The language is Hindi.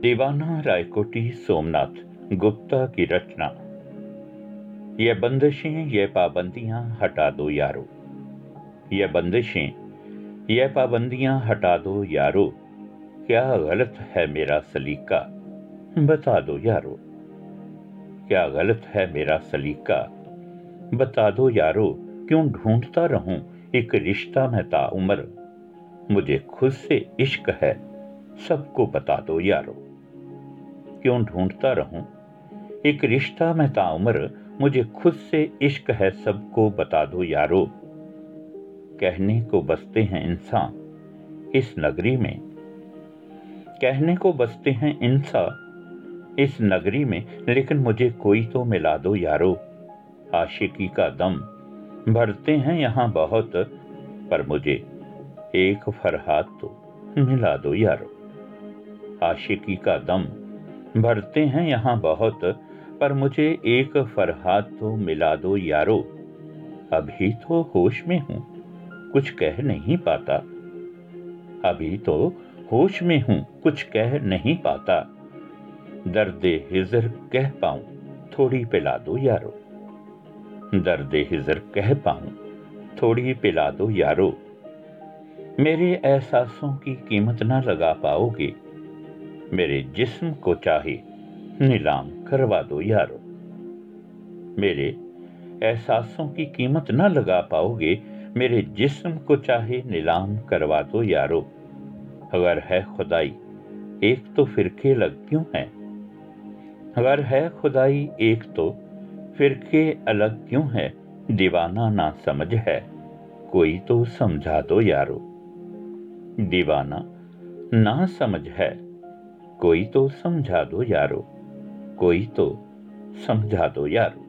दीवाना रायकोटी सोमनाथ, गुप्ता की रचना। ये बंदिशें, ये पाबंदियाँ हटा दो यारो। ये बंदिशें, ये पाबंदियाँ हटा दो यारो। क्या गलत है मेरा सलीका? बता दो यारो। क्या गलत है मेरा सलीका? बता दो यारो, क्यों ढूंढता रहूँ? एक रिश्ता में ताउमर। मुझे खुद से इश्क है। सबको बता दो यारो। क्यों ढूंढता रहूँ? एक रिश्ता में ताउमर मुझे खुद से इश्क है सबको बता दो यारो। कहने को बसते हैं इंसान, इस नगरी में। कहने को बसते हैं इंसान, इस नगरी में, लेकिन मुझे कोई तो मिला दो यारो। आशिकी का दम, भरते हैं यहाँ बहुत, पर मुझे एक फरहाद तो मिला दो यारो। आशिकी का दम भरते हैं यहाँ बहुत, पर मुझे एक फरहाद तो मिला दो यारो। अभी तो होश में हूँ, कुछ कह नहीं पाता। अभी तो होश में हूँ, कुछ कह नहीं पाता। दर्द हिजर कह पाऊँ, थोड़ी पिला दो यारो। दर्द हिजर कह पाऊँ, थोड़ी पिला दो यारो। मेरे एहसासों की कीमत ना लगा पाओगे मेरे जिस्म को चाहे, नीलाम करवा दो यारो। मेरे एहसासों की कीमत ना लगा पाओगे, मेरे जिस्म को चाहे, नीलाम करवा दो यारो। अगर है खुदाई, एक तो फिरके लग क्यों है? अगर है खुदाई, एक तो फिरके अलग क्यों है? दीवाना ना समझ है, कोई तो समझा दो यारो। दीवाना ना समझ है कोई तो समझा दो यारो कोई तो समझा दो यारो।